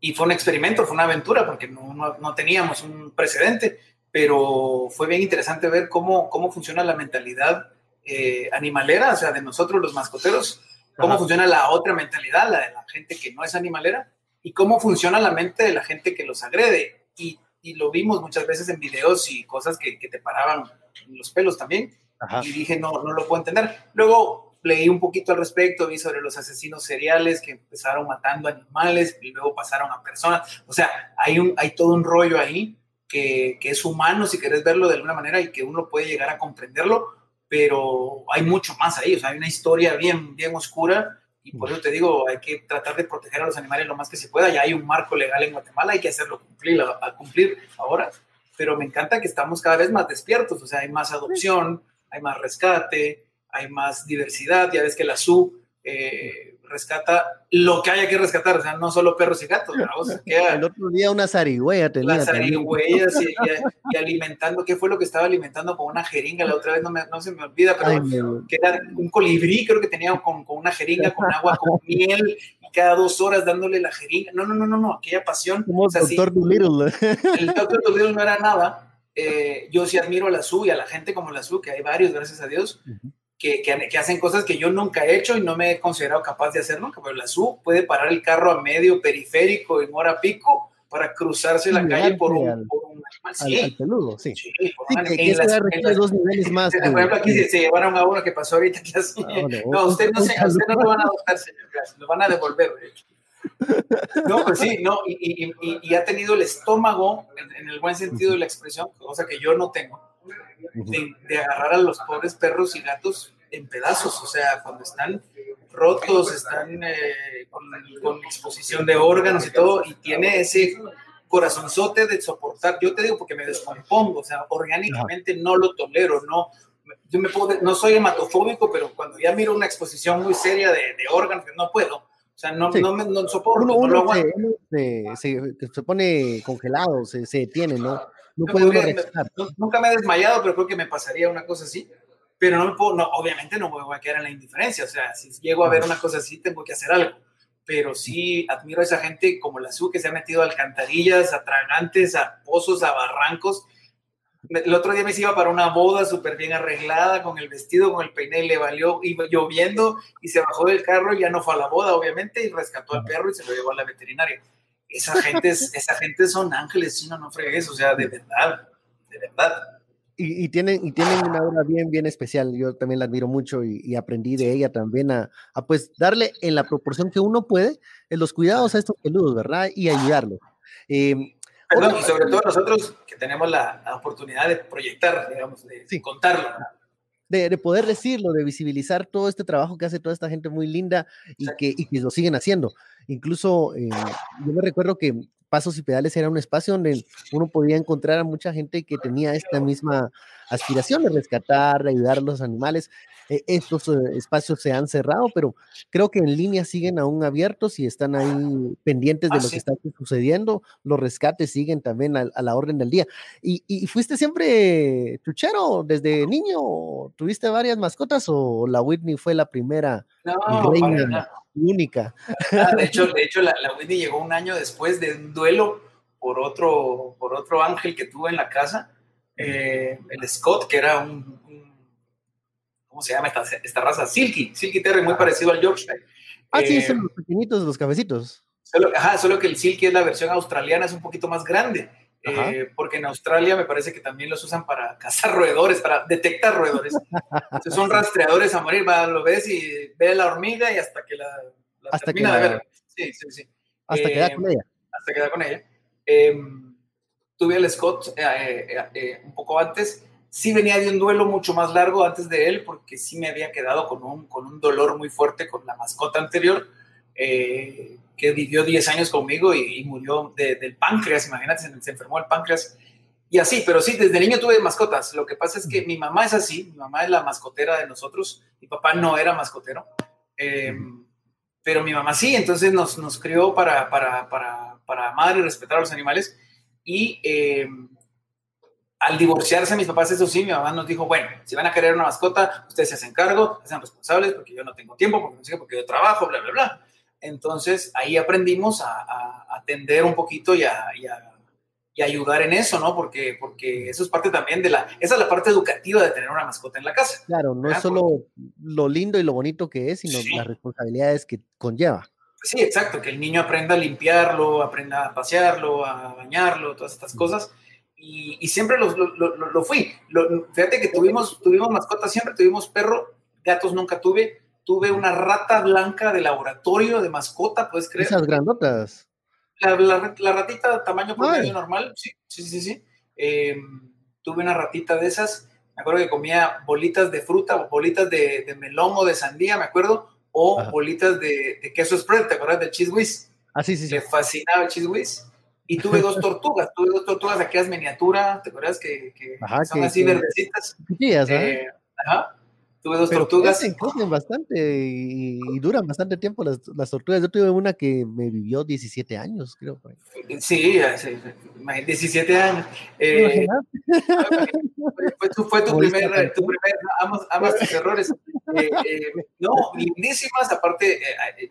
y fue un experimento, fue una aventura, porque no, no, no, teníamos un precedente, pero fue bien interesante ver cómo, cómo funciona la mentalidad eh, animalera, o sea, de nosotros los mascoteros, cómo funciona la otra mentalidad, la de la gente que no es animalera, y cómo funciona la mente de la gente que los agrede. Y, y lo vimos muchas veces en videos y cosas que, que te paraban los pelos también. Y dije, no, no lo puedo entender. Luego leí un poquito al respecto, vi sobre los asesinos seriales que empezaron matando animales y luego pasaron a personas. O sea, hay, un, hay todo un rollo ahí que, que es humano, si querés verlo de alguna manera, y que uno puede llegar a comprenderlo, pero hay mucho más ahí. O sea, hay una historia bien, bien oscura y por eso te digo, hay que tratar de proteger a los animales lo más que se pueda. Ya hay un marco legal en Guatemala, hay que hacerlo cumplir, a cumplir ahora pero me encanta que estamos cada vez más despiertos, o sea, hay más adopción, hay más rescate, hay más diversidad, ya ves que la SU eh, rescata lo que haya que rescatar, o sea, no solo perros y gatos. El otro día una zarigüeya tenía. Las zarigüeyas y, alimentando, ¿qué fue lo que estaba alimentando con una jeringa? La otra vez no, me, no se me olvida, pero que era un colibrí, creo que tenía con, con una jeringa, con agua, con miel, cada dos horas dándole la jeringa. No, no, no, no, no, aquella pasión. Como el doctor Dolittle. El doctor Dolittle no era nada. Eh, yo sí admiro a la SU y a la gente como la SU, que hay varios, gracias a Dios, que, que, hacen cosas que yo nunca he hecho y no me he considerado capaz de hacer nunca. Pero la SU puede parar el carro a medio periférico en hora pico para cruzarse la calle por un, animal. Sí. Al, peludo, sí. sí, que, las, dos niveles más. Por ejemplo, aquí se, llevaron a uno que pasó ahorita que. Ah, no, usted no, se, usted no lo van a adoptar, señor. Lo van a devolver, de hecho. No, pues sí, no, y, y, y, ha tenido el estómago, en, el buen sentido de la expresión, cosa que yo no tengo, de, de agarrar a los pobres perros y gatos en pedazos, o sea, cuando están rotos, están eh, con, exposición de órganos y todo, y tiene ese corazonzote de soportar. Yo te digo porque me descompongo, o sea, orgánicamente no lo tolero, no. Yo me puedo, no soy hematofóbico, pero cuando ya miro una exposición muy seria de, órganos, no puedo. O sea, no, no, me, no soporto, no lo aguanto. Se, se, pone congelado, se, se detiene, ¿no? No puede Nunca me he desmayado, pero creo que me pasaría una cosa así. Pero no me puedo, no, obviamente no me voy a quedar en la indiferencia, o sea, si llego a ver una cosa así, tengo que hacer algo, pero sí admiro a esa gente como la SU que se ha metido a alcantarillas, a tragantes, a pozos, a barrancos. El otro día me iba para una boda súper bien arreglada, con el vestido, con el peine, le valió, iba lloviendo y se bajó del carro y ya no fue a la boda, obviamente, y rescató al perro y se lo llevó a la veterinaria. Esa gente, esa gente son ángeles, si no, no fregues, o sea, de verdad, de verdad y, tienen, y tienen una obra bien, bien especial. Yo también la admiro mucho y, aprendí de ella también a, a, pues darle en la proporción que uno puede en los cuidados a estos peludos, ¿verdad? Y ayudarlos. Eh, y sobre todo nosotros que tenemos la, oportunidad de proyectar, digamos, de, contarlo. De, de, poder decirlo, de visibilizar todo este trabajo que hace toda esta gente muy linda y, que, y que, lo siguen haciendo. Incluso eh, yo me recuerdo que Pasos y Pedales era un espacio donde uno podía encontrar a mucha gente que tenía esta misma aspiración de rescatar, de ayudar a los animales. E, estos eh, espacios se han cerrado, pero creo que en línea siguen aún abiertos y están ahí pendientes de ah, lo que está sucediendo. Los rescates siguen también a, la orden del día. ¿Y, fuiste siempre chuchero desde niño? ¿Tuviste varias mascotas o la Whitney fue la primera reina? única. Ah, de hecho, de hecho la, la, Whitney llegó un año después de un duelo por otro, por otro ángel que tuvo en la casa, eh, el Scott, que era un, ¿cómo se llama esta, esta, raza? Silky, Silky Terry, muy parecido al Yorkshire. Ah, sí, son eh, los pequeñitos, los cabecitos. Solo, ajá, solo que el Silky es la versión australiana, es un poquito más grande. Eh, porque en Australia me parece que también los usan para cazar roedores, para detectar roedores. Entonces son rastreadores a morir, va, lo ves y ve la hormiga y hasta que la, hasta termina de ver. Sí, sí, sí. Hasta que da eh, con ella. Hasta que da con ella. Em, tuve al Scott eh, un poco antes. Sí venía de un duelo mucho más largo antes de él, porque sí me había quedado con un, con un dolor muy fuerte con la mascota anterior. Eh, que vivió 10 años conmigo y, murió del páncreas, imagínate, se, enfermó el páncreas. Y así, pero sí, desde niño tuve mascotas. Lo que pasa es que mi mamá es así, mi mamá es la mascotera de nosotros, mi papá no era mascotero, em, pero mi mamá sí, entonces nos, nos crió para, para, para, para amar y respetar a los animales. Y eh, al divorciarse mis papás, eso sí, mi mamá nos dijo, bueno, si van a querer una mascota, ustedes se hacen cargo, sean responsables, porque yo no tengo tiempo, porque no sé, porque yo trabajo, bla, bla, bla. Entonces ahí aprendimos a, atender un poquito y a, y a, ayudar en eso, ¿no? Porque, porque eso es parte también de la, esa es la parte educativa de tener una mascota en la casa. Claro, no es solo lo lindo y lo bonito que es, sino las responsabilidades que conlleva. Sí, exacto, que el niño aprenda a limpiarlo, aprenda a pasearlo, a bañarlo, todas estas cosas. Y, siempre lo, lo, lo, fui. fíjate que tuvimos, tuvimos mascotas siempre, tuvimos perro, gatos nunca tuve. Tuve una rata blanca de laboratorio de mascota, ¿puedes creer? Esas grandotas. La, la, ratita tamaño promedio normal, sí, sí, sí, sí. Em, tuve una ratita de esas. Me acuerdo que comía bolitas de fruta, bolitas de, de melón o de sandía, me acuerdo o bolitas de, de, queso spread, ¿te acuerdas del cheese whiz? Ah, sí, sí, sí. Le fascinaba el cheese whiz. Y tuve dos tortugas, tuve dos tortugas de aquellas miniatura, ¿te acuerdas? Que, que son así verdecitas. Sí, eh, ajá. Tuve dos tortugas. Crecen, bastante y, duran bastante tiempo las, las, tortugas. Yo tuve una que me vivió 17 años, creo. Sí, sí 17 años. Eh, fue, tu, fue tu primer, tu primer, amas, amas tus errores. Eh, eh, no, lindísimas, aparte,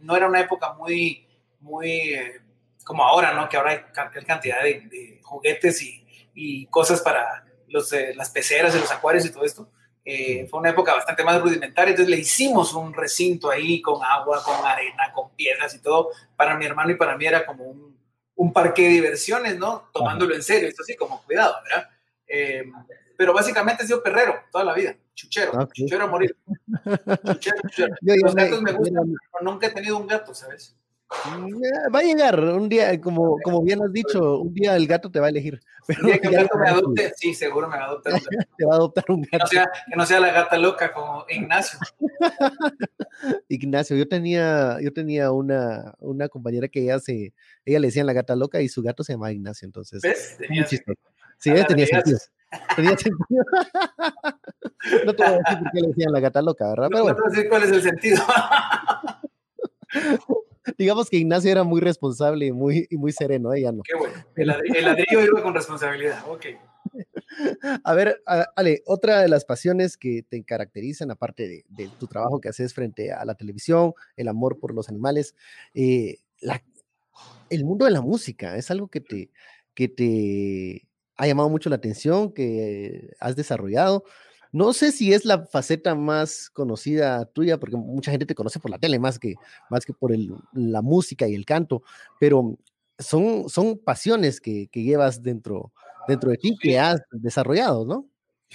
no era una época muy, muy como ahora, ¿no? Que ahora hay cantidad de, juguetes y, y, cosas para los, las peceras y los acuarios y todo esto. Eh, fue una época bastante más rudimentaria, entonces le hicimos un recinto ahí con agua, con arena, con piedras y todo. Para mi hermano y para mí era como un, un parque de diversiones, ¿no? Tomándolo en serio, esto sí, como cuidado, ¿verdad? Eh, pero básicamente he sido perrero toda la vida, chuchero, chuchero a morir. Chuchero, chuchero. Los gatos me gustan, pero nunca he tenido un gato, ¿sabes? Va a llegar un día, como, como bien has dicho, un día el gato te va a elegir. Pero el día que el gato me adopte, sí, seguro me va a adoptar un gato. Te va a adoptar un gato. Que no sea, la gata loca como Ignacio. Ignacio, yo tenía, yo tenía una, una compañera que ella se, ella le decían la gata loca y su gato se llamaba Ignacio, entonces. ¿Ves? Tenía, sí, ella tenía sentido. Tenía sentido. no te voy a decir por qué le decían la gata loca, ¿verdad? No te voy a decir cuál es el sentido digamos que Ignacio era muy responsable y muy, y muy sereno, ella no. Qué bueno. El, ladrillo, iba con responsabilidad, ok. A ver, Ale, otra de las pasiones que te caracterizan, aparte de, tu trabajo que haces frente a la televisión, el amor por los animales, eh, el mundo de la música es algo que te, que te ha llamado mucho la atención, que has desarrollado. No sé si es la faceta más conocida tuya, porque mucha gente te conoce por la tele más que, más que por el, la música y el canto, pero son, son pasiones que, que llevas dentro, dentro de ti que has desarrollado, ¿no?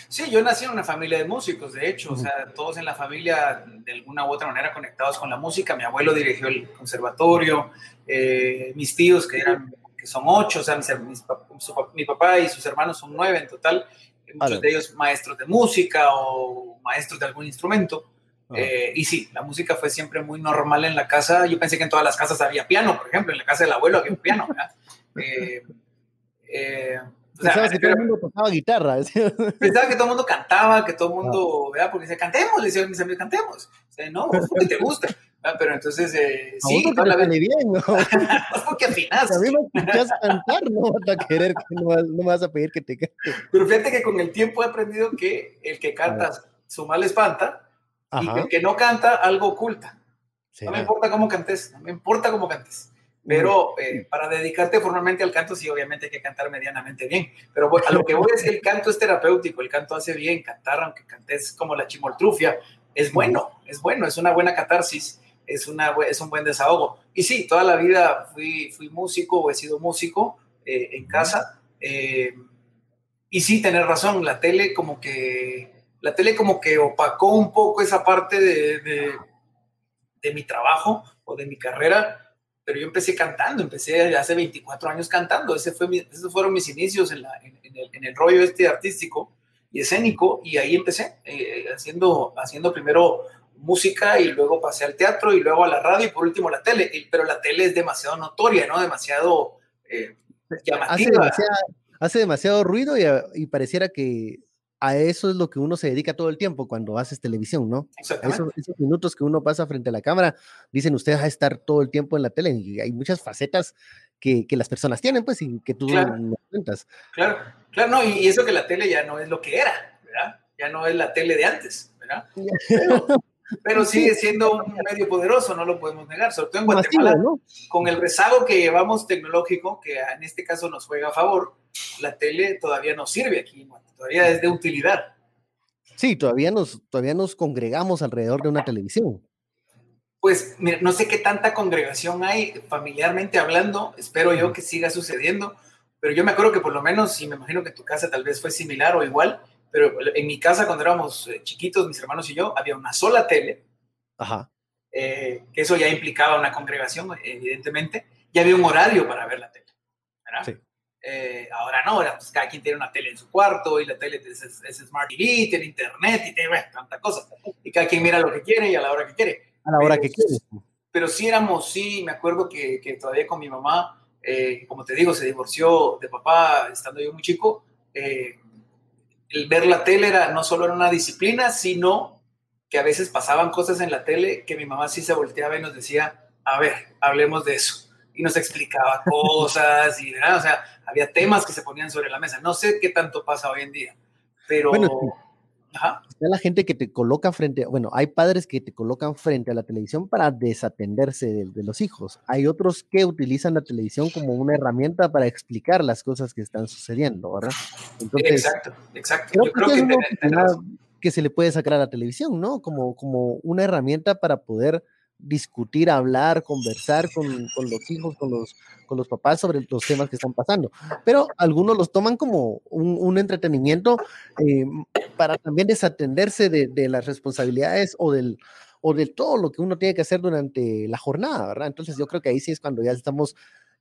Sí, yo nací en una familia de músicos, de hecho, o sea, todos en la familia de alguna u otra manera conectados con la música. Mi abuelo dirigió el conservatorio, eh, mis tíos que eran que son ocho, o sea, mi papá y sus hermanos son nueve en total, muchos de ellos maestros de música o maestros de algún instrumento. Eh, y sí, la música fue siempre muy normal en la casa. Yo pensé que en todas las casas había piano, por ejemplo, en la casa del abuelo había un piano. Eh, eh, Pensaba que todo el mundo tocaba guitarra. Pensaba que todo el mundo cantaba, que todo el mundo, ¿verdad? Porque dice, cantemos, le decían mis amigos, cantemos. O no, porque te gusta. Pero entonces, eh, sí, no la bien, ¿no? porque afinas. A mí me escuchas cantar, no vas a querer, no, me vas a pedir que te cante. Pero fíjate que con el tiempo he aprendido que el que canta su mal espanta y el que no canta algo oculta. No me importa cómo cantes, no me importa cómo cantes. Pero eh, para dedicarte formalmente al canto, sí, obviamente hay que cantar medianamente bien. Pero a lo que voy es que el canto es terapéutico, el canto hace bien, cantar, aunque cantes como la chimoltrufia, es bueno, es bueno, es una buena catarsis es, una, es un buen desahogo. Y sí, toda la vida fui, fui músico o he sido músico eh, en casa. Eh, y sí, tener razón, la tele como que, la tele como que opacó un poco esa parte de, de, mi trabajo o de mi carrera, pero yo empecé cantando, empecé hace 24 años cantando, Ese fue esos fueron mis inicios en, en, el, rollo este artístico y escénico, y ahí empecé, eh, haciendo, haciendo primero música y luego pasé al teatro y luego a la radio y por último la tele. Pero la tele es demasiado notoria, ¿no? Demasiado eh, llamativa. Hace demasiado, ruido y, pareciera que a eso es lo que uno se dedica todo el tiempo cuando haces televisión, ¿no? Esos, esos, minutos que uno pasa frente a la cámara, dicen ustedes a estar todo el tiempo en la tele y hay muchas facetas que, que, las personas tienen, pues, y que tú claro. no cuentas. Claro, claro, no, y eso que la tele ya no es lo que era, ¿verdad? Ya no es la tele de antes, ¿verdad? Pero, pero sigue siendo un medio poderoso, no lo podemos negar, sobre todo en Guatemala, con el rezago que llevamos tecnológico, que en este caso nos juega a favor, la tele todavía no sirve aquí, todavía es de utilidad. Sí, todavía nos, todavía nos congregamos alrededor de una televisión. Pues mira, no sé qué tanta congregación hay familiarmente hablando, espero yo que siga sucediendo, pero yo me acuerdo que por lo menos, y me imagino que tu casa tal vez fue similar o igual, pero en mi casa cuando éramos eh, chiquitos, mis hermanos y yo, había una sola tele, Ajá. eh, que eso ya implicaba una congregación, evidentemente, y había un horario para ver la tele, ¿verdad? Sí. Eh, ahora no, ahora pues cada quien tiene una tele en su cuarto y la tele es, es, Smart TV, tiene internet y tiene bueno, tanta cosa. Y cada quien mira lo que quiere y a la hora que quiere. A la hora que quieres. Pero sí éramos, sí, me acuerdo que, que todavía con mi mamá, eh, como te digo, se divorció de papá estando yo muy chico. Eh, el ver la tele era, no solo era una disciplina, sino que a veces pasaban cosas en la tele que mi mamá sí se volteaba y nos decía, a ver, hablemos de eso. Y nos explicaba cosas y, ¿verdad? o sea, había temas que se ponían sobre la mesa. No sé qué tanto pasa hoy en día, pero... Ajá. Está la gente que te coloca frente, bueno, hay padres que te colocan frente a la televisión para desatenderse de, de, los hijos. Hay otros que utilizan la televisión como una herramienta para explicar las cosas que están sucediendo, ¿verdad? Entonces, exacto, exacto. Creo, Yo creo que, que, es una que se le puede sacar a la televisión, ¿no? Como, como una herramienta para poder discutir, hablar, conversar con, con, los hijos, con los, con los papás sobre los temas que están pasando. Pero algunos los toman como un, un entretenimiento eh, para también desatenderse de, de, las responsabilidades o del, o de todo lo que uno tiene que hacer durante la jornada, ¿verdad? Entonces yo creo que ahí sí es cuando ya estamos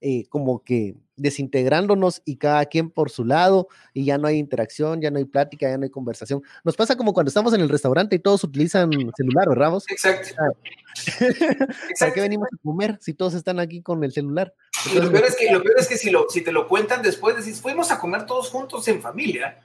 eh, como que desintegrándonos y cada quien por su lado y ya no hay interacción, ya no hay plática, ya no hay conversación. Nos pasa como cuando estamos en el restaurante y todos utilizan celular, ¿verdad? Vos? Exacto. ¿Para qué venimos a comer si todos están aquí con el celular? Entonces, lo, peor es que, lo peor es que si, lo, si te lo cuentan después, decís, fuimos a comer todos juntos en familia.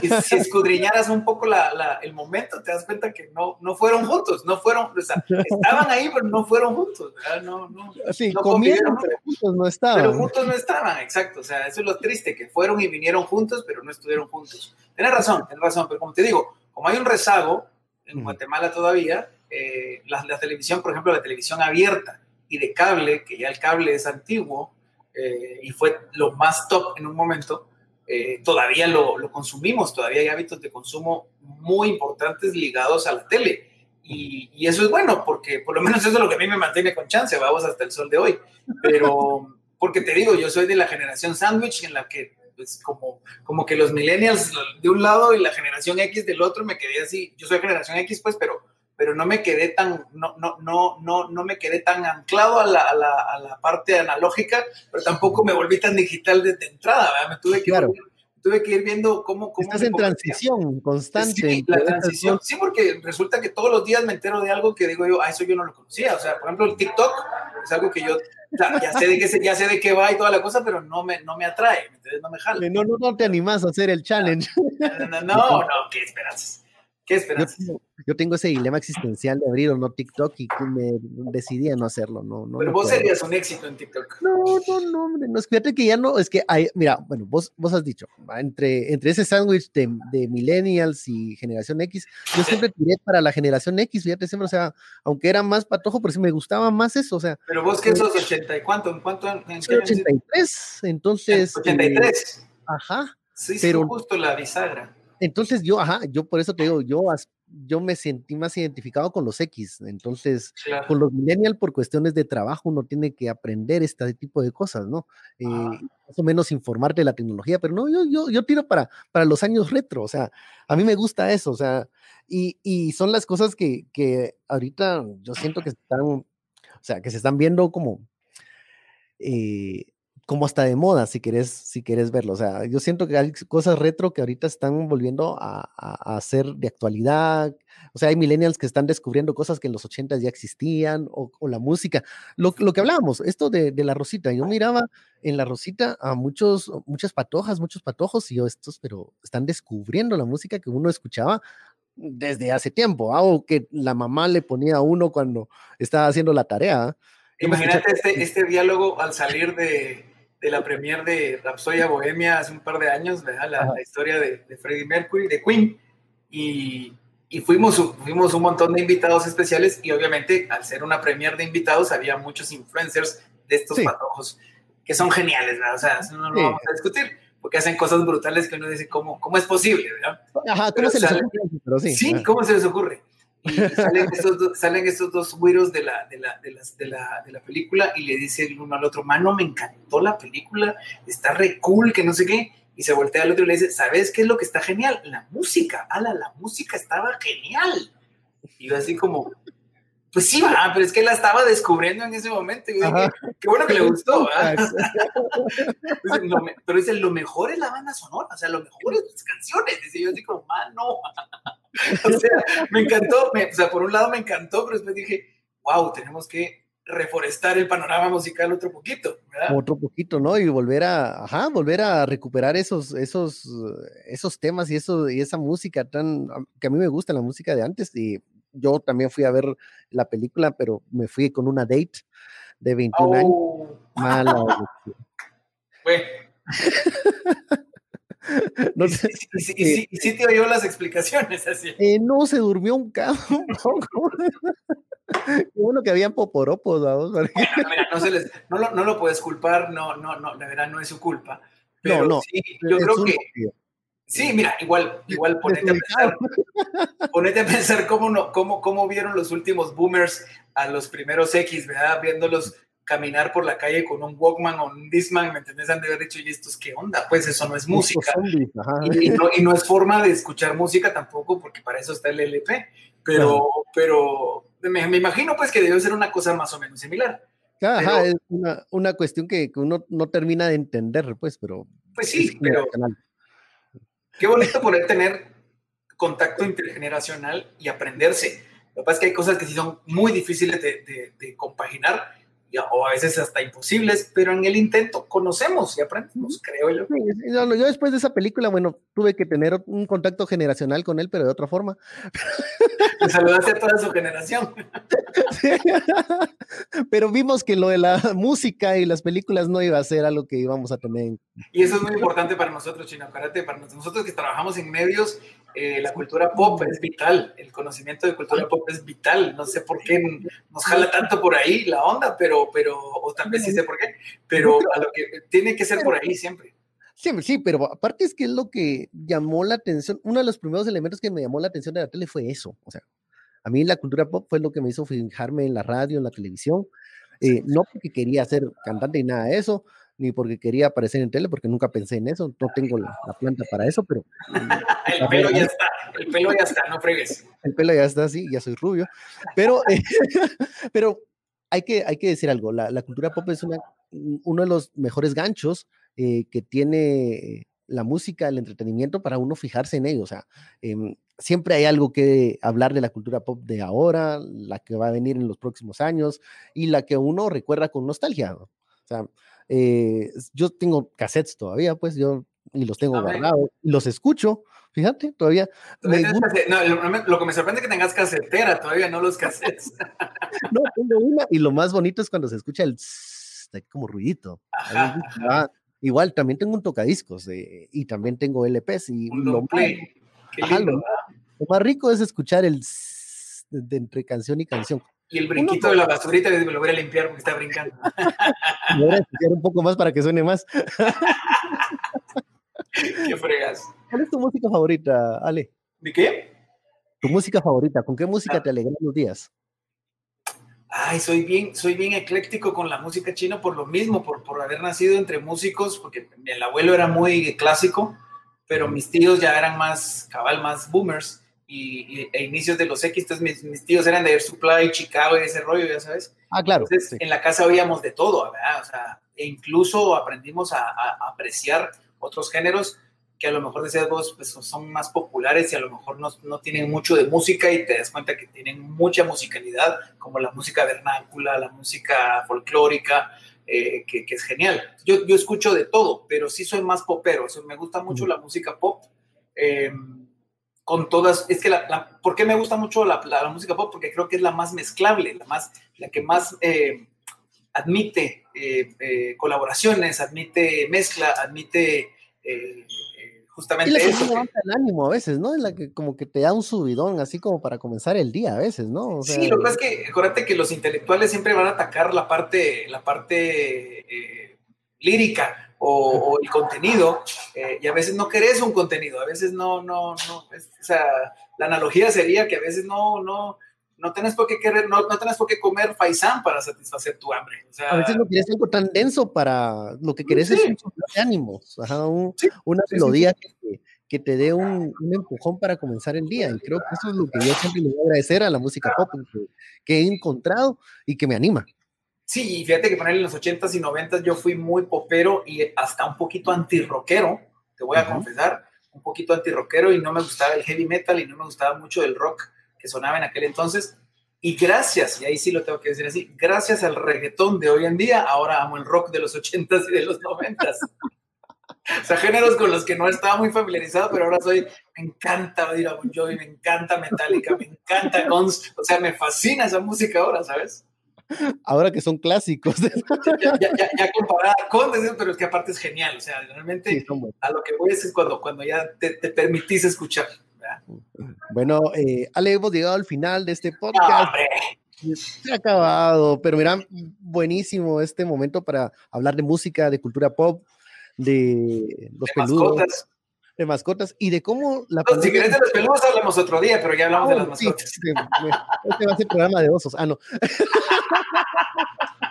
Si, si escudriñaras un poco la, la, el momento, te das cuenta que no, no fueron juntos, no fueron, o sea, estaban ahí, pero no fueron juntos, ¿verdad? No, no, sí, no comieron, pero juntos no estaban. Pero juntos no estaban, exacto, o sea, eso es lo triste, que fueron y vinieron juntos, pero no estuvieron juntos. Tienes razón, tienes razón, pero como te digo, como hay un rezago en Guatemala todavía, eh, la, la, televisión, por ejemplo, la televisión abierta y de cable, que ya el cable es antiguo eh, y fue lo más top en un momento, eh, todavía lo, lo, consumimos, todavía hay hábitos de consumo muy importantes ligados a la tele. Y, y, eso es bueno, porque por lo menos eso es lo que a mí me mantiene con chance, vamos hasta el sol de hoy. Pero, porque te digo, yo soy de la generación sándwich en la que, pues, como, como que los millennials de un lado y la generación X del otro, me quedé así. Yo soy generación X, pues, pero, pero no me quedé tan, no, no, no, no, no me quedé tan anclado a la, a, la, a la parte analógica, pero tampoco me volví tan digital desde entrada, ¿verdad? Me tuve que, claro. tuve que ir viendo cómo... cómo Estás en transición constante. Sí, la transición, sí, porque resulta que todos los días me entero de algo que digo yo, ah, eso yo no lo conocía, o sea, por ejemplo, el TikTok es algo que yo ya sé de qué ya sé de qué va y toda la cosa, pero no me, no me atrae, no me jala. No, no, no te animas a hacer el challenge. No, no, no, no qué esperanzas. ¿Qué esperanzas? Yo tengo, yo tengo, ese dilema existencial de abrir o no TikTok y me decidí a no hacerlo. No, no, Pero vos puedo. serías un éxito en TikTok. No, no, no, hombre, no, es fíjate que ya no, es que hay, mira, bueno, vos, vos has dicho, entre, entre ese sándwich de, de, millennials y generación X, yo siempre tiré para la generación X, fíjate, siempre, o sea, aunque era más patojo, pero sí me gustaba más eso, o sea. Pero vos que sos 80 y cuánto, ¿en cuánto? En soy 83, entonces. 83. Eh, ajá. Sí, pero, sí, justo la bisagra. Entonces yo, ajá, yo por eso te digo, yo, yo me sentí más identificado con los X, entonces claro. con los millennials por cuestiones de trabajo uno tiene que aprender este tipo de cosas, ¿no? Eh, más o menos informarte de la tecnología, pero no, yo, yo, yo tiro para, para los años retro, o sea, a mí me gusta eso, o sea, y, y son las cosas que, que ahorita yo siento que están, o sea, que se están viendo como... Eh, como hasta de moda, si quieres, si quieres verlo. O sea, yo siento que hay cosas retro que ahorita están volviendo a, a, a, ser de actualidad. O sea, hay millennials que están descubriendo cosas que en los 80 ya existían, o, o la música. Lo, lo, que hablábamos, esto de, de, la Rosita. Yo miraba en la Rosita a muchos, muchas patojas, muchos patojos, y yo, estos, pero están descubriendo la música que uno escuchaba desde hace tiempo, ¿ah? o que la mamá le ponía a uno cuando estaba haciendo la tarea. Imagínate este, este diálogo al salir de, de la premier de Rapsodia Bohemia hace un par de años, ¿verdad? La, la historia de, de, Freddie Mercury, de Queen, y, y, fuimos, fuimos un montón de invitados especiales y obviamente al ser una premier de invitados había muchos influencers de estos sí. patojos que son geniales, ¿verdad? O sea, eso no lo sí. vamos a discutir, porque hacen cosas brutales que uno dice, ¿cómo, cómo es posible, ¿verdad? Ajá, ¿cómo se les ocurre? Pero sí, sí ¿cómo se les ocurre? Y salen estos, dos, salen estos dos güiros de la, de, la, de, de, la, de la película y le dice el uno al otro, mano, me encantó la película, está re cool, que no sé qué. Y se voltea al otro y le dice, ¿sabes qué es lo que está genial? La música, ala, la música estaba genial. Y así como, pues sí, va, pero es que la estaba descubriendo en ese momento. Y dije, qué bueno que le gustó. pero dice, lo mejor es la banda sonora, o sea, lo mejor es las canciones. Dice yo así como, mano. o sea, me encantó, me, o sea, por un lado me encantó, pero después dije, wow, tenemos que reforestar el panorama musical otro poquito, ¿verdad? Otro poquito, ¿no? Y volver a, ajá, volver a recuperar esos, esos, esos temas y eso, y esa música tan, que a mí me gusta la música de antes y yo también fui a ver la película, pero me fui con una date de 21 oh. años. Mala. Bueno. No y, sé, y, y, y, y, sí te oyó las explicaciones así. Eh, no, se durmió un cabrón. Qué bueno que habían poporopos, vamos. Bueno, mira, no, se les, no, lo, no lo puedes culpar, no, no, no, la verdad no es su culpa. Pero no, no, sí, yo creo que. Sí, mira, igual, igual ponete a pensar, ponete a pensar cómo, no, cómo, cómo vieron los últimos boomers a los primeros X, ¿verdad? Viéndolos caminar por la calle con un Walkman o un Disman, ¿me entendés? Han de haber dicho, ¿y estos qué onda? Pues eso no es música. Y, y, no, y no es forma de escuchar música tampoco, porque para eso está el LP. Pero, pero me, me, imagino pues que debe ser una cosa más o menos similar. Ajá, pero, es una, una cuestión que, que, uno no termina de entender, pues, pero... Pues sí, pero... Qué bonito poder tener contacto intergeneracional y aprenderse. Lo que pasa es que hay cosas que sí son muy difíciles de, de, compaginar o a veces hasta imposibles, pero en el intento conocemos y aprendemos, creo yo. Yo después de esa película, bueno, tuve que tener un contacto generacional con él, pero de otra forma. Me saludaste a toda su generación. Sí. Pero vimos que lo de la música y las películas no iba a ser algo que íbamos a tener. Y eso es muy importante para nosotros, Chino Karate, para nosotros que trabajamos en medios eh, la cultura pop es vital, el conocimiento de cultura pop es vital, no sé por qué nos jala tanto por ahí la onda, pero, pero, o tal vez sí sé por qué, pero a lo que tiene que ser por ahí siempre. Siempre, sí, pero aparte es que es lo que llamó la atención, uno de los primeros elementos que me llamó la atención de la tele fue eso, o sea, a mí la cultura pop fue lo que me hizo fijarme en la radio, en la televisión, eh, no porque quería ser cantante y nada de eso, ni porque quería aparecer en tele, porque nunca pensé en eso, no tengo la, la planta para eso, pero... el pelo ya está, el pelo ya está, no fregues. El pelo ya está, sí, ya soy rubio, pero, eh, pero hay, que, hay que decir algo, la, la cultura pop es una, uno de los mejores ganchos eh, que tiene la música, el entretenimiento, para uno fijarse en ello, o sea, eh, siempre hay algo que hablar de la cultura pop de ahora, la que va a venir en los próximos años, y la que uno recuerda con nostalgia, ¿no? o sea, eh, yo tengo cassettes todavía, pues yo y los tengo guardados, los escucho, fíjate, todavía. Me no, lo, lo, que me sorprende es que tengas casetera, todavía no los cassettes. no, tengo una, y lo más bonito es cuando se escucha el tss, como ruidito. Ajá, ajá. Ah, igual, también tengo un tocadiscos y también tengo LPs. Y un lo, más, ajá, lo, lo, más rico es escuchar el tss, de entre canción y canción. Y el brinquito Uno, de la basurita me lo voy a limpiar porque está brincando. Me voy a escuchar un poco más para que suene más. ¿Qué fregas? ¿Cuál es tu música favorita, Ale? ¿De qué? Tu música favorita. ¿Con qué música ah. te alegran los días? Ay, soy bien, soy bien ecléctico con la música china por lo mismo, por, por haber nacido entre músicos, porque el abuelo era muy clásico, pero mis tíos ya eran más, cabal, más boomers y, y, e inicios de los X, entonces mis, mis, tíos eran de Air Supply, Chicago y ese rollo, ya sabes. Ah, claro. Entonces, sí. en la casa oíamos de todo, ¿verdad? O sea, e incluso aprendimos a, a, a, apreciar otros géneros que a lo mejor decías vos, pues son más populares y a lo mejor no, no tienen mucho de música y te das cuenta que tienen mucha musicalidad, como la música vernácula, la música folclórica, eh, que, que, es genial. Yo, yo escucho de todo, pero sí soy más popero, o sea, me gusta mucho mm. la música pop. Eh, con todas, es que la, la, ¿por qué me gusta mucho la, la, la, música pop? Porque creo que es la más mezclable, la, más, la que más eh, admite eh, eh, colaboraciones, admite mezcla, admite eh, justamente y eso. el ánimo a veces, ¿no? Es la que como que te da un subidón, así como para comenzar el día a veces, ¿no? sí, lo que pasa es que acuérdate que los intelectuales siempre van a atacar la parte, la parte lírica o, el contenido, y a veces no querés un contenido, a veces no, no, no, o sea, la analogía sería que a veces no, no, no tenés por qué querer, no, no tenés por qué comer faisán para satisfacer tu hambre. a veces no quieres algo tan denso para lo que querés es un de ánimos, una melodía que, te dé un, empujón para comenzar el día. Y creo que eso es lo que yo siempre le voy a agradecer a la música pop que, he encontrado y que me anima. Sí, fíjate que poner en los 80s y 90s yo fui muy popero y hasta un poquito anti-rockero, te voy a confesar, un poquito anti-rockero y no me gustaba el heavy metal y no me gustaba mucho el rock que sonaba en aquel entonces. Y gracias, y ahí sí lo tengo que decir así, gracias al reggaetón de hoy en día, ahora amo el rock de los 80s y de los 90s. o sea, géneros con los que no estaba muy familiarizado, pero ahora soy, me encanta oír a Bon Jovi, me encanta Metallica, me encanta Guns, o sea, me fascina esa música ahora, ¿sabes? Ahora que son clásicos. ya, ya, ya, comparada con, pero es que aparte es genial, o sea, realmente a lo que voy es cuando, cuando ya te, te permitís escuchar. Bueno, eh, Ale, hemos llegado al final de este podcast. Se ha acabado, pero mira, buenísimo este momento para hablar de música, de cultura pop, de los peludos, de mascotas y de cómo la Si querés de los peludos hablamos otro día, pero ya hablamos de las mascotas. este va a ser programa de osos. Ah, no.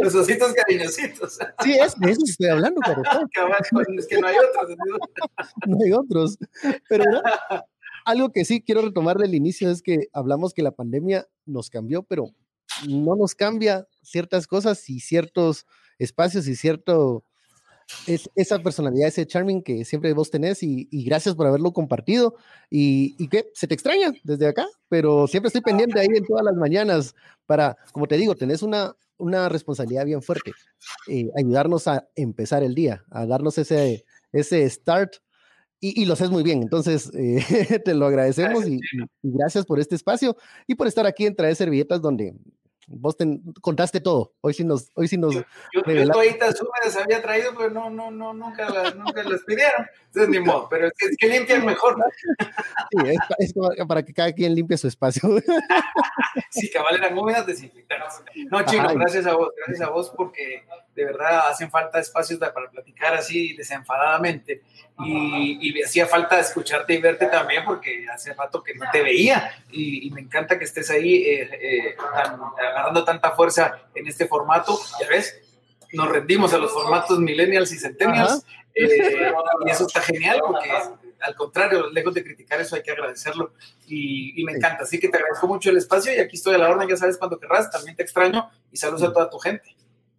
Los ositos cariñositos. Sí, es de eso estoy hablando, pero es que no hay otros. no hay otros. Pero algo que sí quiero retomar del inicio es que hablamos que la pandemia nos cambió, pero no nos cambia ciertas cosas y ciertos espacios y cierto es esa personalidad, ese charming que siempre vos tenés y, gracias por haberlo compartido y, y, que se te extraña desde acá, pero siempre estoy pendiente ahí en todas las mañanas para, como te digo, tenés una, una responsabilidad bien fuerte, eh, ayudarnos a empezar el día, a darnos ese, ese start y, lo haces muy bien. Entonces, eh, te lo agradecemos y, gracias por este espacio y por estar aquí en Traer Servilletas, donde vos contaste todo. Hoy sí nos. Hoy sí nos yo, yo, toallitas húmedas había traído, pero no, no, no, nunca las, nunca las pidieron. Entonces, ni modo, pero es que, limpian mejor. Sí, es, para que cada quien limpie su espacio. Sí, cabal eran húmedas desinfectadas. No, chicos, gracias a vos, gracias a vos porque de verdad hacen falta espacios para platicar así desenfadadamente y, hacía falta escucharte y verte también porque hace rato que no te veía y, me encanta que estés ahí eh, eh, agarrando tanta fuerza en este formato, ya ves, nos rendimos a los formatos millennials y centennials eh, y eso está genial porque al contrario, lejos de criticar eso hay que agradecerlo y, me encanta, así que te agradezco mucho el espacio y aquí estoy a la orden, ya sabes cuando querrás, también te extraño y saludos a toda tu gente.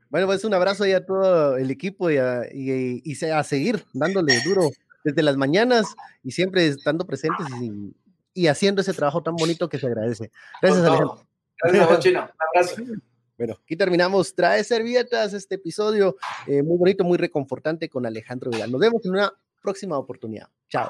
Bueno, pues un abrazo ya a todo el equipo y a, y, a seguir dándole duro desde las mañanas y siempre estando presentes y, haciendo ese trabajo tan bonito que se agradece. Gracias, Alejandro. Gracias a Chino. Un abrazo. Bueno, aquí terminamos. Trae servietas este episodio eh, muy bonito, muy reconfortante con Alejandro Vidal. Nos vemos en una próxima oportunidad. Chao.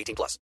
18 plus.